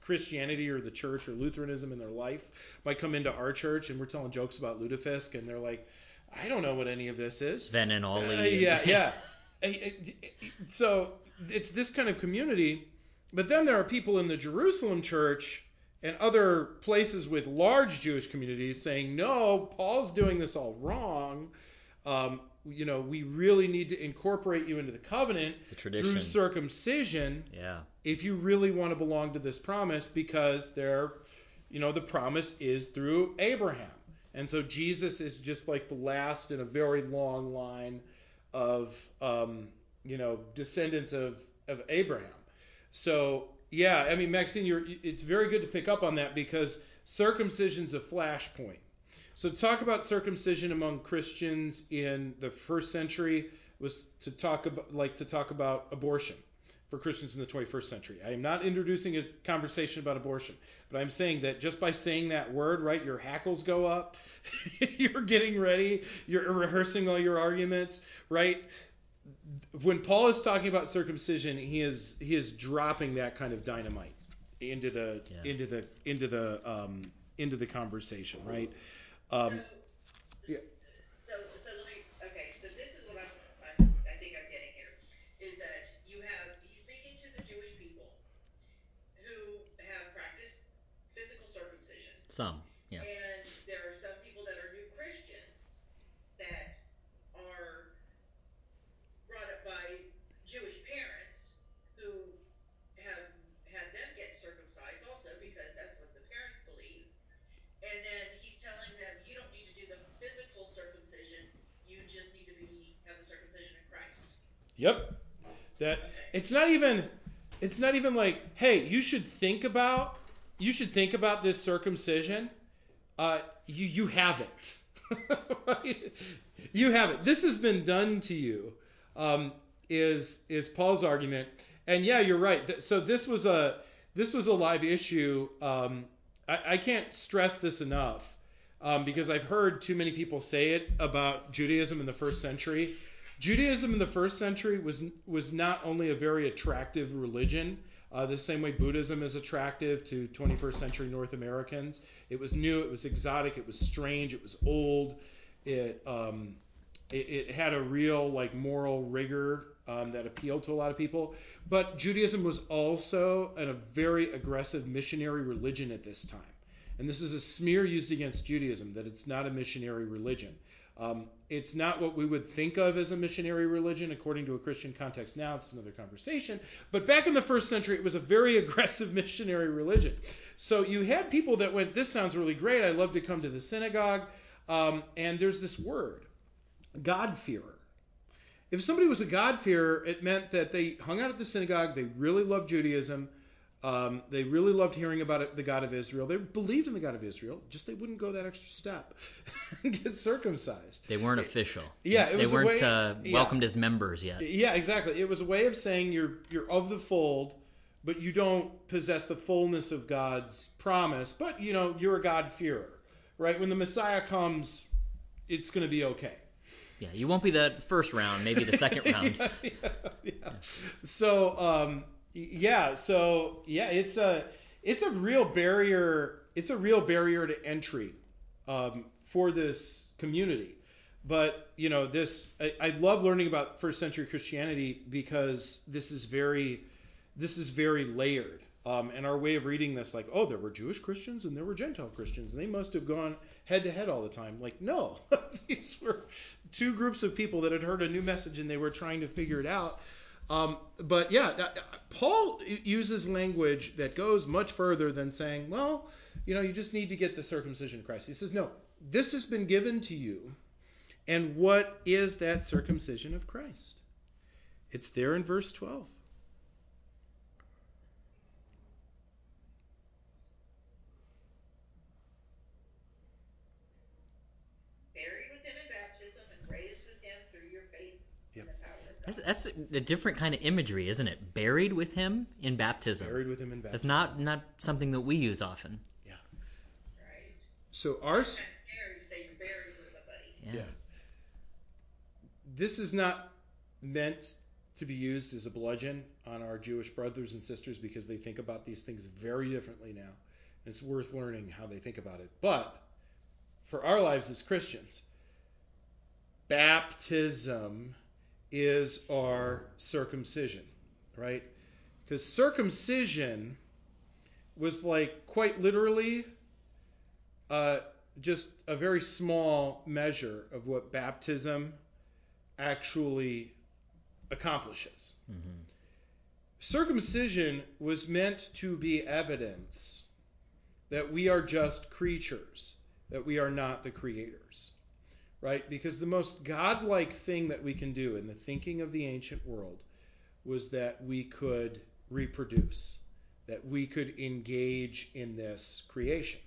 Christianity or the church or Lutheranism in their life might come into our church and we're telling jokes about lutefisk and they're like, I don't know what any of this is. Sven and Ole. Uh, yeah, yeah. So it's this kind of community, but then there are people in the Jerusalem church and other places with large Jewish communities saying, no, Paul's doing this all wrong. Um, you know, we really need to incorporate you into the covenant The through circumcision Yeah. if you really want to belong to this promise because they're you know the promise is through Abraham. And so Jesus is just like the last in a very long line of um, you know descendants of of Abraham. So yeah, I mean Maxine, you're it's very good to pick up on that because circumcision's a flashpoint. So talk about circumcision among Christians in the first century was to talk about like to talk about abortion for Christians in the 21st century. I am not introducing a conversation about abortion, but I'm saying that just by saying that word, right, your hackles go up. you're getting ready, you're rehearsing all your arguments, right? When Paul is talking about circumcision, he is he is dropping that kind of dynamite into the Yeah. into the into the um, into the conversation, right? Um, so, yeah. so, so let me, okay, so this is what I'm, I'm, I think I'm getting here, is that you have, he's speaking to the Jewish people who have practiced physical circumcision. Some, yeah. And there are some people that are new Christians that are brought up by Jewish parents who have had them get circumcised also because that's what the parents believe. And then he's telling them you don't need to do the physical circumcision, you just need to be have the circumcision in Christ. Yep. That it's not even it's not even like, hey, you should think about you should think about this circumcision. Uh, you you have it. right? You have it. This has been done to you. Um, is is Paul's argument? And yeah, you're right. So this was a this was a live issue. Um, I, I can't stress this enough um, because I've heard too many people say it about Judaism in the first century. Judaism in the first century was was not only a very attractive religion, uh, the same way Buddhism is attractive to 21st century North Americans. It was new, it was exotic, it was strange, it was old. It um, it, it had a real like moral rigor um, that appealed to a lot of people. But Judaism was also an, a very aggressive missionary religion at this time. And this is a smear used against Judaism that it's not a missionary religion. Um, it's not what we would think of as a missionary religion according to a Christian context now. That's another conversation. But back in the first century, it was a very aggressive missionary religion. So you had people that went, This sounds really great. I'd love to come to the synagogue. Um, and there's this word, God-fearer. If somebody was a God-fearer, it meant that they hung out at the synagogue, they really loved Judaism, um, they really loved hearing about it, the God of Israel. They believed in the God of Israel, just they wouldn't go that extra step and get circumcised. They weren't official. Yeah, it they weren't way- uh, yeah. welcomed as members yet. Yeah, exactly. It was a way of saying you're you're of the fold, but you don't possess the fullness of God's promise. But you know you're a God fearer, right? When the Messiah comes, it's going to be okay. Yeah, you won't be the first round, maybe the second round. yeah, yeah, yeah. So um, yeah, so yeah, it's a it's a real barrier. It's a real barrier to entry um, for this community. But you know, this I, I love learning about first century Christianity because this is very this is very layered. Um, and our way of reading this, like, oh, there were Jewish Christians and there were Gentile Christians, and they must have gone head to head all the time. Like, no, these were two groups of people that had heard a new message and they were trying to figure it out. Um, but yeah, uh, Paul uses language that goes much further than saying, well, you know, you just need to get the circumcision of Christ. He says, no, this has been given to you. And what is that circumcision of Christ? It's there in verse 12. Buried with him in baptism and raised with him through your faith in Yep. the power of God. That's, that's a different kind of imagery, isn't it? Buried with him in baptism. Buried with him in baptism. That's baptism. not not something that we use often. Yeah. Right? So our It's kind of scary to say you're buried with somebody. Yeah. Yeah. this is not meant to be used as a bludgeon on our Jewish brothers and sisters because they think about these things very differently now. It's worth learning how they think about it. But for our lives as Christians, baptism is our circumcision, right? Because circumcision was like quite literally uh, just a very small measure of what baptism actually accomplishes. hmm Circumcision was meant to be evidence that we are just creatures, that we are not the creators. Right? Because the most godlike thing that we can do in the thinking of the ancient world was that we could reproduce, that we could engage in this creation.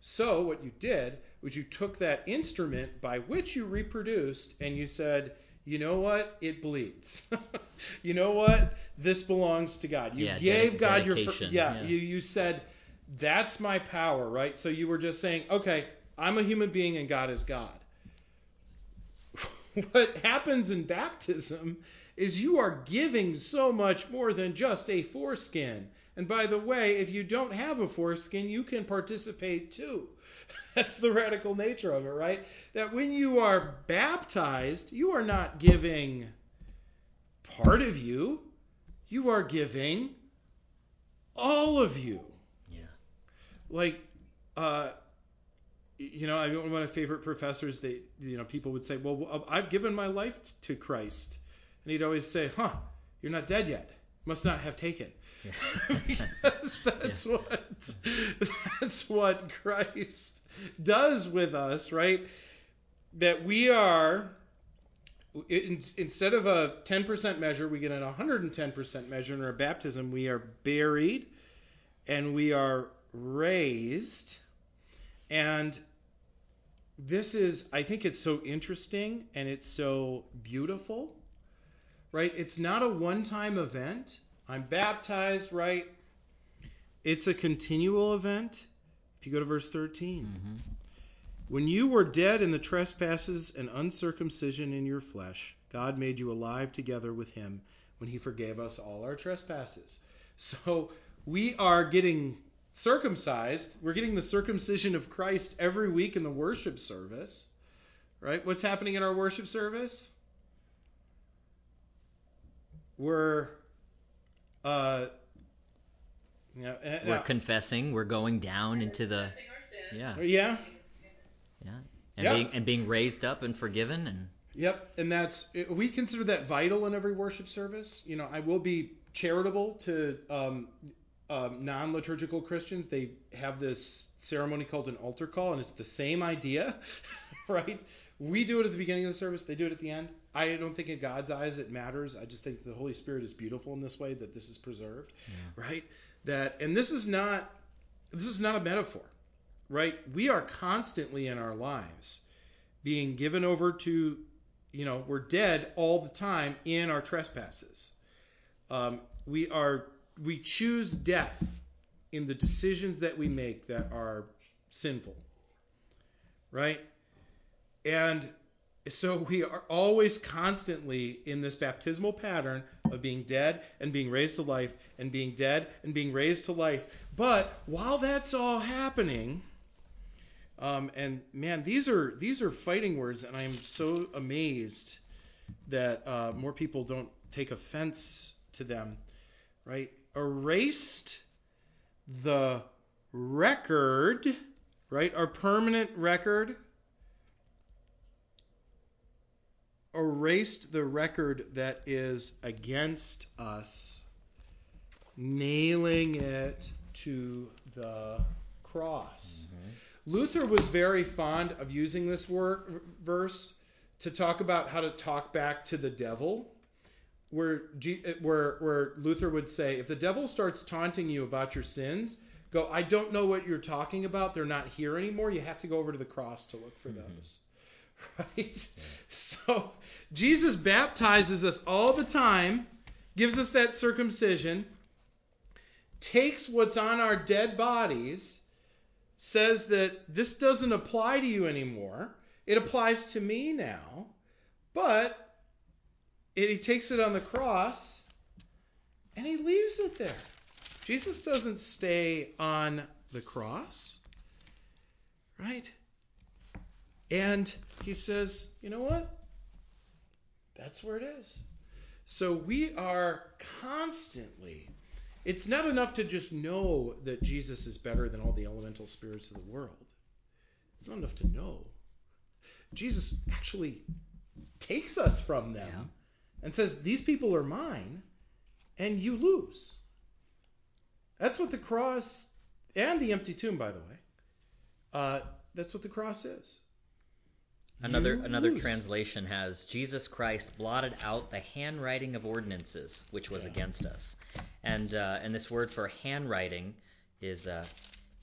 So what you did was you took that instrument by which you reproduced and you said, you know what? It bleeds. you know what? This belongs to God. You Yeah, gave dedi- God your fir- yeah, yeah. You you said that's my power, right? So you were just saying, okay, I'm a human being and God is God. what happens in baptism is you are giving so much more than just a foreskin. And by the way, if you don't have a foreskin, you can participate too. That's the radical nature of it, right? That when you are baptized, you are not giving part of you, you are giving all of you. Yeah. Like, uh, you know, I one of my favorite professors. They, you know, people would say, "Well, uh, I've given my life to Christ," and he'd always say, "Huh, you're not dead yet. Must not have taken." Yeah. because that's what that's what Christ does with us, right? That we are in, instead of a 10% measure, we get an 110% measure in our baptism. We are buried and we are raised. And this is, I think it's so interesting and it's so beautiful, right? It's not a one time event. I'm baptized, right? It's a continual event. If you go to verse 13. hmm When you were dead in the trespasses and uncircumcision in your flesh, God made you alive together with him when he forgave us all our trespasses. So we are getting circumcised. We're getting the circumcision of Christ every week in the worship service. Right? What's happening in our worship service? We're uh yeah, eh, We're now- confessing. We're going down into the our sin. yeah yeah. yeah and Yeah. being and being raised up and forgiven and Yep, and that's we consider that vital in every worship service. You know, I will be charitable to um, um, non-liturgical Christians. They have this ceremony called an altar call, and it's the same idea, right? We do it at the beginning of the service. They do it at the end. I don't think in God's eyes it matters. I just think the Holy Spirit is beautiful in this way that this is preserved, right? That and this is not this is not a metaphor, right? We are constantly in our lives being given over to you know, we're dead all the time in our trespasses. Um, we are we choose death in the decisions that we make that are sinful, right? And so we are always constantly in this baptismal pattern of being dead and being raised to life and being dead and being raised to life. But while that's all happening, um, and man, these are these are fighting words, and I'm so amazed that uh, more people don't take offense to them. Right? Erased the record, right? Our permanent record. Erased the record that is against us, nailing it to the cross. Mm-hmm. Luther was very fond of using this word, verse to talk about how to talk back to the devil. Where, G, where, where Luther would say, if the devil starts taunting you about your sins, go, I don't know what you're talking about. They're not here anymore. You have to go over to the cross to look for mm-hmm. those. Right? So Jesus baptizes us all the time, gives us that circumcision, takes what's on our dead bodies, says that this doesn't apply to you anymore. It applies to me now. But it, he takes it on the cross and he leaves it there. Jesus doesn't stay on the cross. Right? And he says, you know what? That's where it is. So we are constantly it's not enough to just know that Jesus is better than all the elemental spirits of the world. It's not enough to know. Jesus actually takes us from them Yeah. And says, These people are mine, and you lose. That's what the cross and the empty tomb, by the way, uh, that's what the cross is. Another You another lose. translation has Jesus Christ blotted out the handwriting of ordinances which was Yeah. against us, and uh, and this word for handwriting is uh,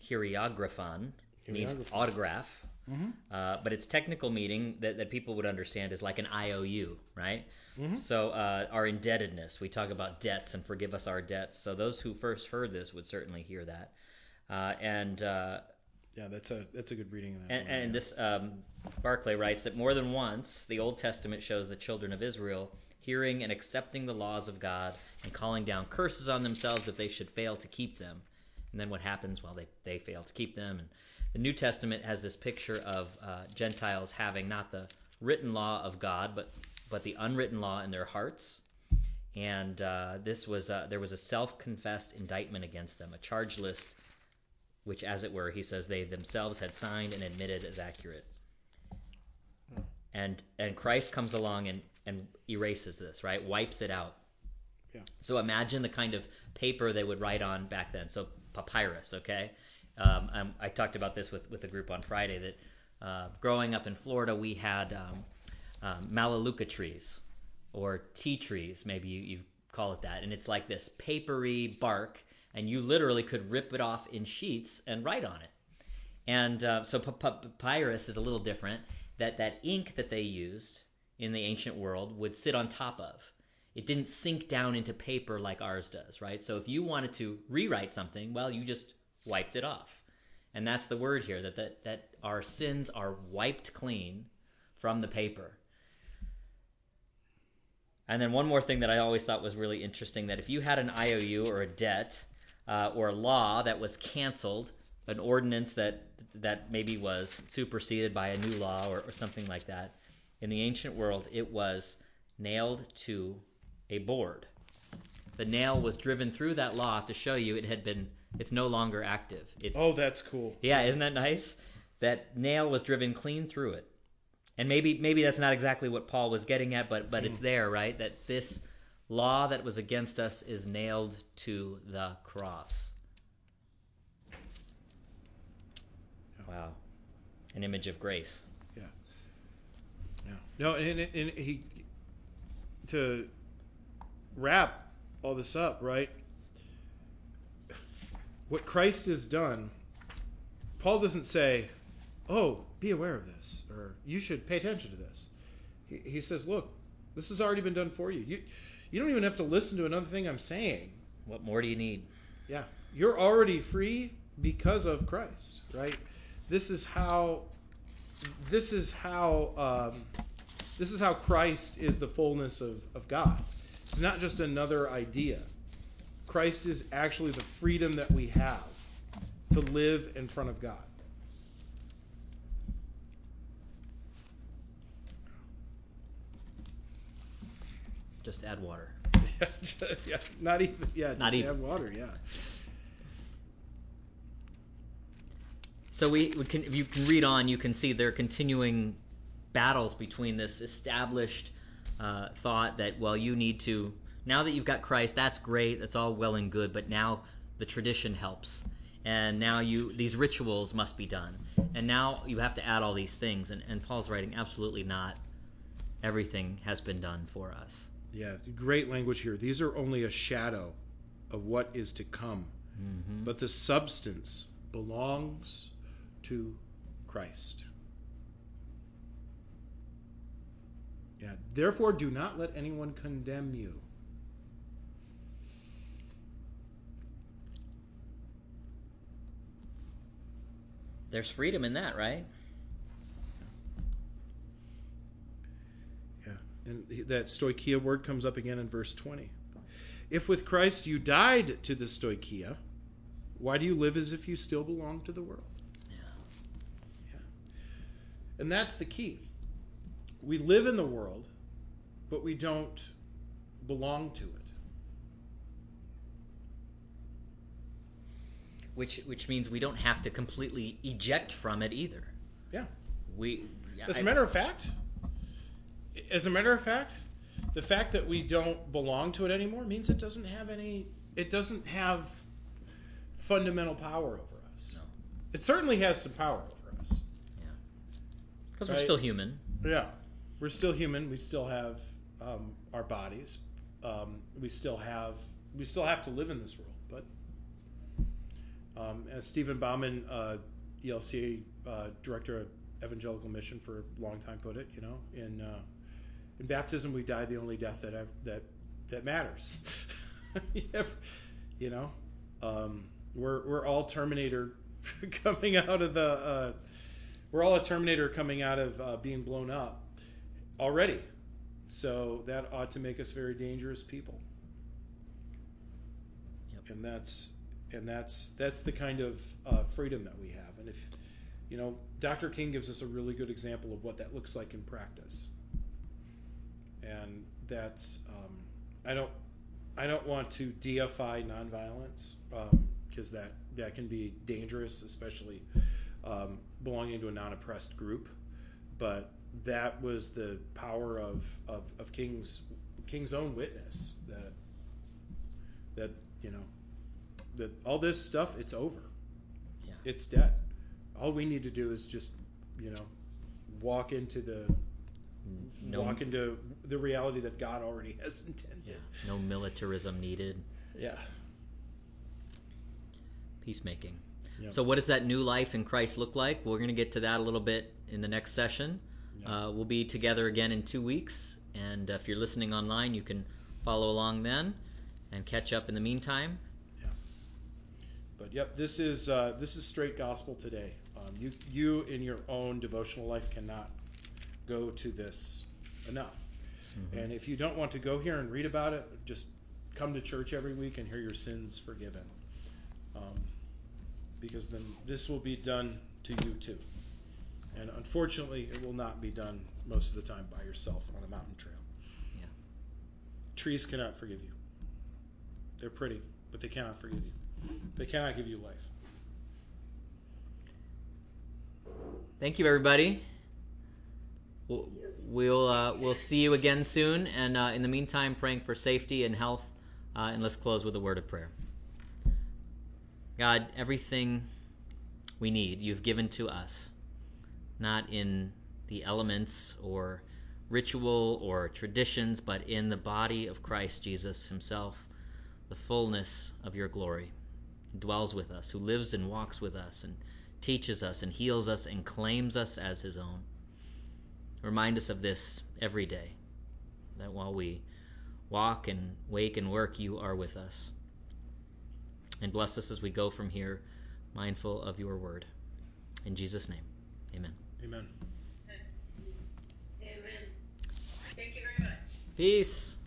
cheirographon, means autograph. Mm-hmm. Uh, but its technical meaning that, that people would understand is like an IOU, right? Mhm. So uh, our indebtedness, we talk about debts and forgive us our debts. So those who first heard this would certainly hear that. Uh, and uh, Yeah, that's a that's a good reading of that. and, one, and yeah. this um, Barclay writes that more than once the Old Testament shows the children of Israel hearing and accepting the laws of God and calling down curses on themselves if they should fail to keep them. And then what happens? Well, they, they fail to keep them. And the New Testament has this picture of uh, Gentiles having not the written law of God, but but the unwritten law in their hearts. And uh, this was uh, there was a self-confessed indictment against them, a charge list, which, as it were, he says they themselves had signed and admitted as accurate. And and Christ comes along and and erases this, right? Wipes it out. Yeah. So imagine the kind of paper they would write on back then. So papyrus, okay? Um, um, I talked about this with, with the group on Friday that uh, growing up in Florida, we had um, um, trees or tea trees, maybe you, you call it that. And it's like this papery bark, and you literally could rip it off in sheets and write on it. And uh, so pa- pa- papyrus is a little different. That that ink that they used in the ancient world would sit on top of. It didn't sink down into paper like ours does, right? So if you wanted to rewrite something, well, you just wiped it off. And that's the word here that that, that our sins are wiped clean from the paper. And then one more thing that I always thought was really interesting that if you had an IOU or a debt uh, or a law that was canceled, an ordinance that that maybe was superseded by a new law or, or something like that, in the ancient world it was nailed to a board. The nail was driven through that law to show you it had been it's no longer active. It's Oh, that's cool. yeah, isn't that nice? That nail was driven clean through it. And maybe maybe that's not exactly what Paul was getting at, but but it's hmm. there, right? That this law that was against us is nailed to the cross. Wow. An image of grace. Yeah. No, and, and, and he to wrap all this up, right? What Christ has done, Paul doesn't say, "Oh, be aware of this," or "You should pay attention to this." He, he says, "Look, this has already been done for you. You you don't even have to listen to another thing I'm saying. What more do you need? Yeah, you're already free because of Christ, right? This is how. This is how. Um, this is how Christ is the fullness of, of God. It's not just another idea. Christ is actually the freedom that we have to live in front of God. Just add water. yeah, not even. Yeah, just Not even. have water. Yeah. So we, we can if you can read on, you can see there are continuing battles between this established uh, thought that well you need to now that you've got Christ that's great that's all well and good but now the tradition helps. And now you these rituals must be done. And now you have to add all these things. And, and Paul's writing absolutely not. Everything has been done for us. Yeah, great language here. These are only a shadow of what is to come, hmm but the substance belongs to Christ. Yeah, therefore do not let anyone condemn you. There's freedom in that right Yeah, and that stoicheia word comes up again in verse 20. If with Christ you died to the stoicheia, why do you live as if you still belong to the world? yeah And that's the key. We live in the world, but we don't belong to it. Which which means we don't have to completely eject from it either Yeah. we As I- a matter of fact, as a matter of fact, the fact that we don't belong to it anymore means it doesn't have any it doesn't have fundamental power over us. No. It certainly has some power over us. Yeah. Because we're still human. Yeah. We're still human. We still have um, our bodies. Um, we still have we still have to live in this world. Um, as Stephen Bouman uh, ELCA uh, director of evangelical mission for a long time put it. You know, in uh, in baptism we die the only death that I've, that that matters. you know, um, we're we're all Terminator coming out of the uh, we're all a Terminator coming out of uh, being blown up already. So that ought to make us very dangerous people. Yep. And that's and that's that's the kind of uh, freedom that we have. And if you know, Dr. King gives us a really good example of what that looks like in practice. And that's um, I don't I don't want to deify nonviolence because um, that that can be dangerous, especially um, belonging to a non-oppressed group. But that was the power of, of, of King's King's own witness that that you know that all this stuff it's over. Yeah. It's dead. All we need to do is just you know walk into the no, walk into the reality that God already has intended. Yeah. No militarism needed. Yeah. Peacemaking. Yep. So, what does that new life in Christ look like? We're going to get to that a little bit in the next session. Yep. Uh, we'll be together again in two weeks, and if you're listening online, you can follow along then and catch up in the meantime. But yep, this is uh, this is straight gospel today. Um, you you in your own devotional life cannot go to this enough. Mm-hmm. And if you don't want to go here and read about it, just come to church every week and hear your sins forgiven. Um, because then this will be done to you too. And unfortunately, it will not be done most of the time by yourself on a mountain trail. Yeah. Trees cannot forgive you. They're pretty, but they cannot forgive you. They cannot give you life. Thank you, everybody. We'll we'll, uh, we'll see you again soon. And uh, in the meantime, praying for safety and health. Uh, and let's close with a word of prayer. God, everything we need, you've given to us, not in the elements or ritual or traditions, but in the body of Christ Jesus Himself, the fullness of your glory, dwells with us, who lives and walks with us, and teaches us and heals us and claims us as His own. Remind us of this every day, that while we walk and wake and work, you are with us and bless us as we go from here, mindful of your word. In Jesus' name, amen. Amen. Amen. Thank you very much. Peace.